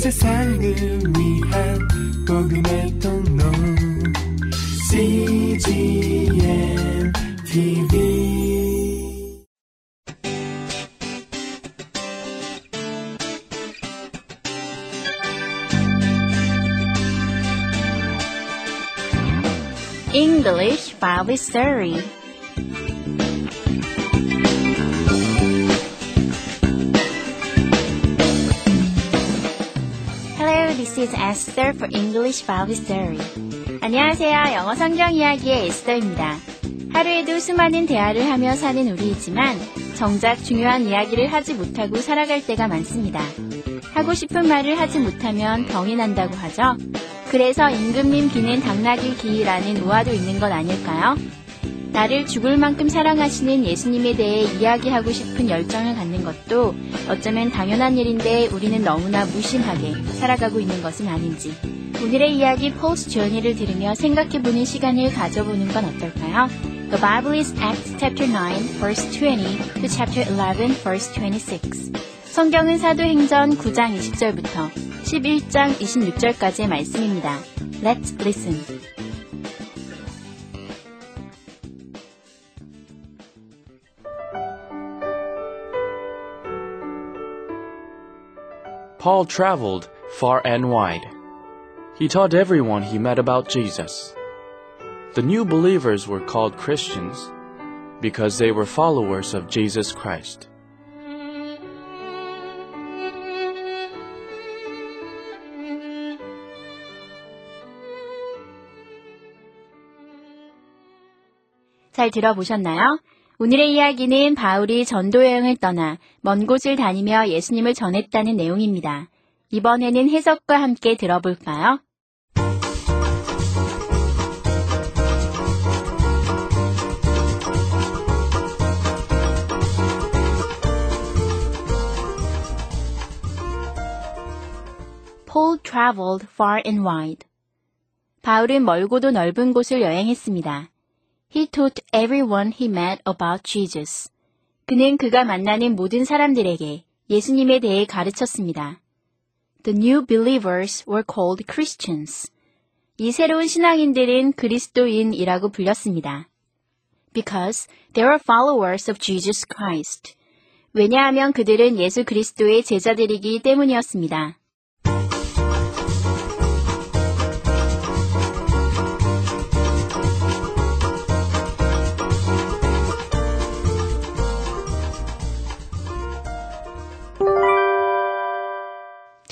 세상을 위한 복음의 통로 CGM TV English Bible Story This is Esther for English Bible Story. 안녕하세요. 영어 성경 이야기의 에스더입니다. 하루에도 수많은 대화를 하며 사는 우리이지만 정작 중요한 이야기를 하지 못하고 살아갈 때가 많습니다. 하고 싶은 말을 하지 못하면 병이 난다고 하죠. 그래서 임금님 귀는 당나귀 귀라는 우화도 있는 것 아닐까요? 나를 죽을 만큼 사랑하시는 예수님에 대해 이야기하고 싶은 열정을 갖는 것도 어쩌면 당연한 일인데 우리는 너무나 무심하게 살아가고 있는 것은 아닌지. 오늘의 이야기 폴스 조니를 들으며 생각해보는 시간을 가져보는 건 어떨까요? The Bible is Acts chapter 9, verse 20 to chapter 11, verse 26. 성경은 사도행전 9장 20절부터 11장 26절까지의 말씀입니다. Let's listen. Paul traveled far and wide. He taught everyone he met about Jesus. The new believers were called Christians because they were followers of Jesus Christ. 잘 들어보셨나요? 오늘의 이야기는 바울이 전도 여행을 떠나 먼 곳을 다니며 예수님을 전했다는 내용입니다. 이번에는 해석과 함께 들어볼까요? Paul traveled far and wide. 바울은 멀고도 넓은 곳을 여행했습니다. He taught everyone he met about Jesus. 그는 그가 만나는 모든 사람들에게 예수님에 대해 가르쳤습니다. The new believers were called Christians. 이 새로운 신앙인들은 그리스도인이라고 불렸습니다. Because they were followers of Jesus Christ. 왜냐하면 그들은 예수 그리스도의 제자들이기 때문이었습니다.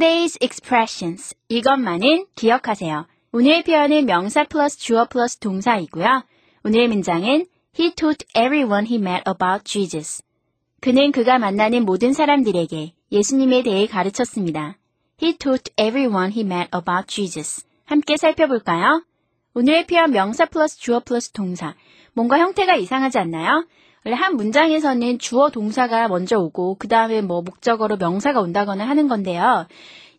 Today's expressions. 이것만은 기억하세요. 오늘의 표현은 명사 플러스 주어 플러스 동사이고요. 오늘의 문장은 He taught everyone he met about Jesus. 그는 그가 만나는 모든 사람들에게 예수님에 대해 가르쳤습니다. He taught everyone he met about Jesus. 함께 살펴볼까요? 오늘의 표현 명사 플러스 주어 플러스 동사. 뭔가 형태가 이상하지 않나요? 한 문장에서는 주어 동사가 먼저 오고 그 다음에 뭐 목적어로 명사가 온다거나 하는 건데요.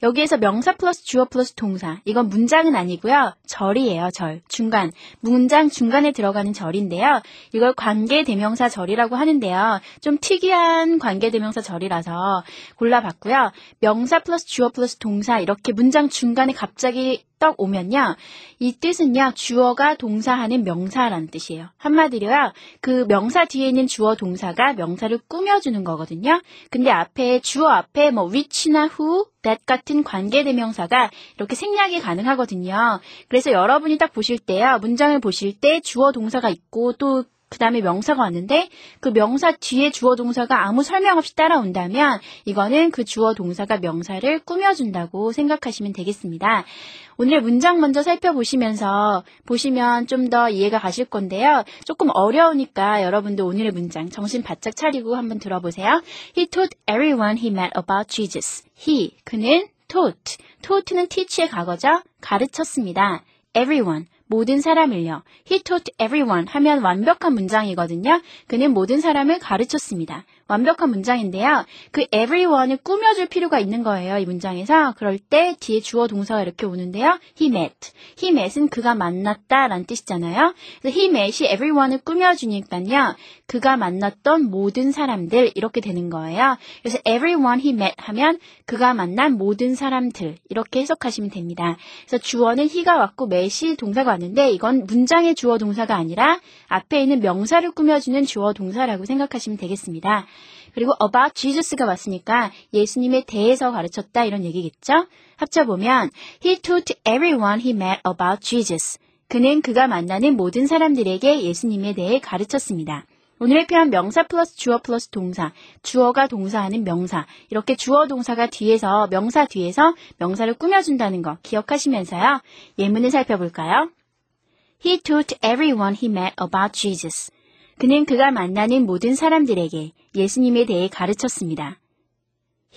여기에서 명사 플러스 주어 플러스 동사. 이건 문장은 아니고요. 절이에요, 절. 중간. 문장 중간에 들어가는 절인데요. 이걸 관계대명사 절이라고 하는데요. 좀 특이한 관계대명사 절이라서 골라봤고요. 명사 플러스 주어 플러스 동사 이렇게 문장 중간에 갑자기 떡 오면요. 이 뜻은요. 주어가 동사하는 명사라는 뜻이에요. 한마디로요. 그 명사 뒤에 있는 주어 동사가 명사를 꾸며주는 거거든요. 근데 앞에 주어 앞에 뭐 which나 who, that 같은 관계대명사가 이렇게 생략이 가능하거든요. 그래서 여러분이 딱 보실 때요. 문장을 보실 때 주어 동사가 있고 또 그 다음에 명사가 왔는데 그 명사 뒤에 주어 동사가 아무 설명 없이 따라온다면 이거는 그 주어 동사가 명사를 꾸며준다고 생각하시면 되겠습니다. 오늘의 문장 먼저 살펴보시면서 보시면 좀 더 이해가 가실 건데요. 조금 어려우니까 여러분도 오늘의 문장 정신 바짝 차리고 한번 들어보세요. He taught everyone he met about Jesus. He, 그는 taught. taught는 teach의 과거죠. 가르쳤습니다. everyone. 모든 사람을요. He taught everyone 하면 완벽한 문장이거든요. 그는 모든 사람을 가르쳤습니다. 완벽한 문장인데요. 그 everyone을 꾸며줄 필요가 있는 거예요. 이 문장에서. 그럴 때 뒤에 주어 동사가 이렇게 오는데요. he met. he met은 그가 만났다 라는 뜻이잖아요. 그래서 he met이 everyone을 꾸며주니까요. 그가 만났던 모든 사람들 이렇게 되는 거예요. 그래서 everyone he met 하면 그가 만난 모든 사람들 이렇게 해석하시면 됩니다. 그래서 주어는 he가 왔고 met이 동사가 왔는데 이건 문장의 주어 동사가 아니라 앞에 있는 명사를 꾸며주는 주어 동사라고 생각하시면 되겠습니다. 그리고 about Jesus가 왔으니까 예수님에 대해서 가르쳤다 이런 얘기겠죠? 합쳐보면 He taught everyone he met about Jesus. 그는 그가 만나는 모든 사람들에게 예수님에 대해 가르쳤습니다. 오늘의 표현 명사 플러스 주어 플러스 동사, 주어가 동사하는 명사, 이렇게 주어 동사가 뒤에서 명사 뒤에서 명사를 꾸며준다는 거 기억하시면서요. 예문을 살펴볼까요? He taught everyone he met about Jesus. 그는 그가 만나는 모든 사람들에게 예수님에 대해 가르쳤습니다.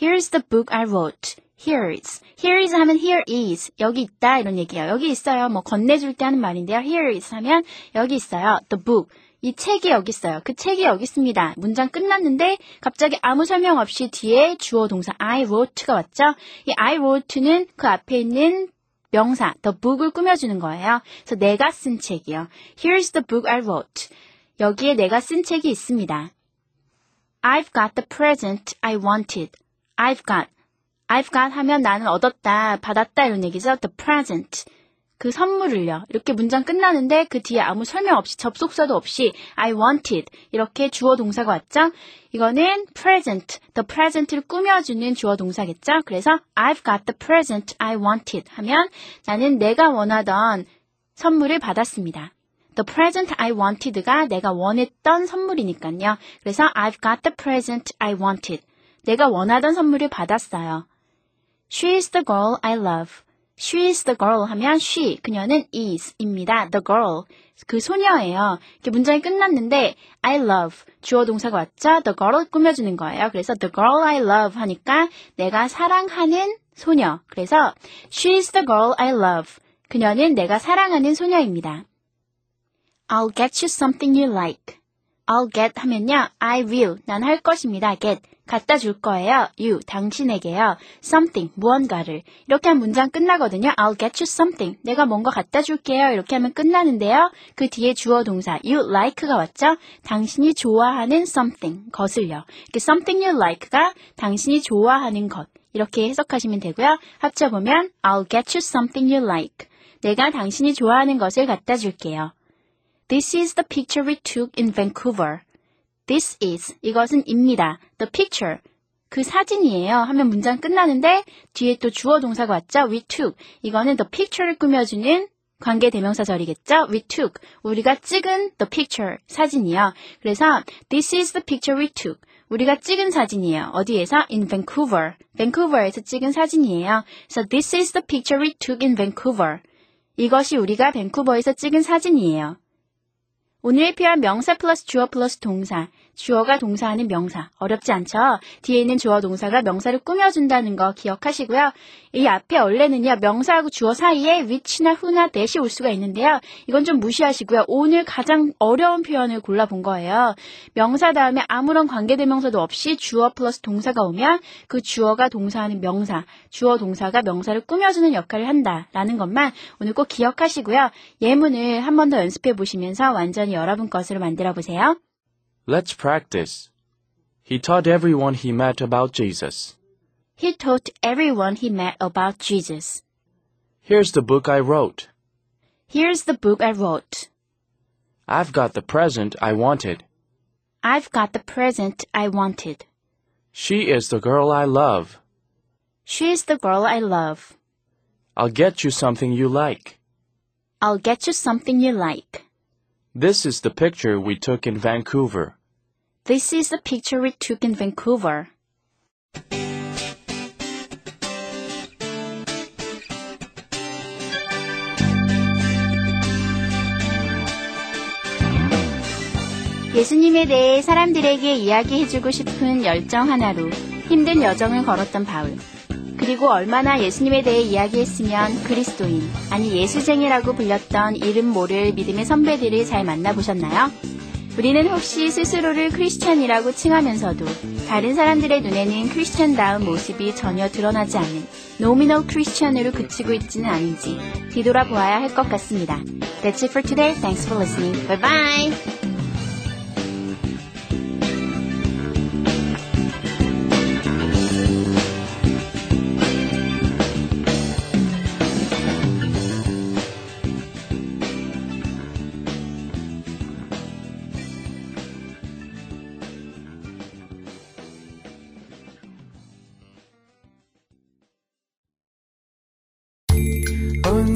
Here's the book I wrote. Here's. Here's 하면 here is. 여기 있다 이런 얘기예요. 여기 있어요. 뭐 건네줄 때 하는 말인데요. Here is 하면 여기 있어요. The book. 이 책이 여기 있어요. 그 책이 여기 있습니다. 문장 끝났는데 갑자기 아무 설명 없이 뒤에 주어 동사 I wrote가 왔죠? 이 I wrote는 그 앞에 있는 명사 the book을 꾸며주는 거예요. 그래서 내가 쓴 책이요. Here's the book I wrote. 여기에 내가 쓴 책이 있습니다. I've got the present I wanted. I've got. I've got 하면 나는 얻었다, 받았다 이런 얘기죠. The present. 그 선물을요. 이렇게 문장 끝나는데 그 뒤에 아무 설명 없이 접속사도 없이 I wanted 이렇게 주어 동사가 왔죠. 이거는 present, the present를 꾸며주는 주어 동사겠죠. 그래서 I've got the present I wanted 하면 나는 내가 원하던 선물을 받았습니다. The present I wanted가 내가 원했던 선물이니까요. 그래서 I've got the present I wanted. 내가 원하던 선물을 받았어요. She is the girl I love. She is the girl 하면 she, 그녀는 is입니다. The girl, 그 소녀예요. 이렇게 문장이 끝났는데 I love, 주어 동사가 왔죠? The girl을 꾸며주는 거예요. 그래서 the girl I love 하니까 내가 사랑하는 소녀. 그래서 she is the girl I love. 그녀는 내가 사랑하는 소녀입니다. I'll get you something you like. I'll get 하면요. I will. 난 할 것입니다. get. 갖다 줄 거예요. you. 당신에게요. something. 무언가를. 이렇게 한 문장 끝나거든요. I'll get you something. 내가 뭔가 갖다 줄게요. 이렇게 하면 끝나는데요. 그 뒤에 주어 동사 you like가 왔죠? 당신이 좋아하는 something. 것을요. 그 something you like가 당신이 좋아하는 것. 이렇게 해석하시면 되고요. 합쳐보면 I'll get you something you like. 내가 당신이 좋아하는 것을 갖다 줄게요. This is the picture we took in Vancouver. This is 이것은 입니다. The picture 그 사진이에요. 하면 문장 끝나는데 뒤에 또 주어 동사가 왔죠. We took 이거는 the picture를 꾸며주는 관계 대명사절이겠죠. We took 우리가 찍은 the picture 사진이요. 그래서 this is the picture we took 우리가 찍은 사진이에요. 어디에서? In Vancouver. Vancouver에서 찍은 사진이에요. 그래서 this is the picture we took in Vancouver. 이것이 우리가 밴쿠버에서 찍은 사진이에요. 오늘의 표현 명사 플러스 주어 플러스 동사. 주어가 동사하는 명사. 어렵지 않죠? 뒤에 있는 주어 동사가 명사를 꾸며준다는 거 기억하시고요. 이 앞에 원래는요, 명사하고 주어 사이에 which나 who나 that이 올 수가 있는데요. 이건 좀 무시하시고요. 오늘 가장 어려운 표현을 골라본 거예요. 명사 다음에 아무런 관계대명사도 없이 주어 플러스 동사가 오면 그 주어가 동사하는 명사, 주어 동사가 명사를 꾸며주는 역할을 한다라는 것만 오늘 꼭 기억하시고요. 예문을 한 번 더 연습해 보시면서 완전히 여러분 것으로 만들어 보세요. Let's practice. He taught everyone he met about Jesus. He taught everyone he met about Jesus. Here's the book I wrote. Here's the book I wrote. I've got the present I wanted. I've got the present I wanted. She is the girl I love. She's the girl I love. I'll get you something you like. I'll get you something you like. This is the picture we took in Vancouver. This is the picture we took in Vancouver. 예수님에 대해 사람들에게 이야기해주고 싶은 열정 하나로 힘든 여정을 걸었던 바울. 그리고 얼마나 예수님에 대해 이야기했으면 그리스도인, 아니 예수쟁이라고 불렸던 이름 모를 믿음의 선배들을 잘 만나보셨나요? 우리는 혹시 스스로를 크리스천이라고 칭하면서도 다른 사람들의 눈에는 크리스천다운 모습이 전혀 드러나지 않는 nominal 크리스천으로 그치고 있지는 않은지 뒤돌아보아야 할 것 같습니다. That's it for today. Thanks for listening. Bye bye!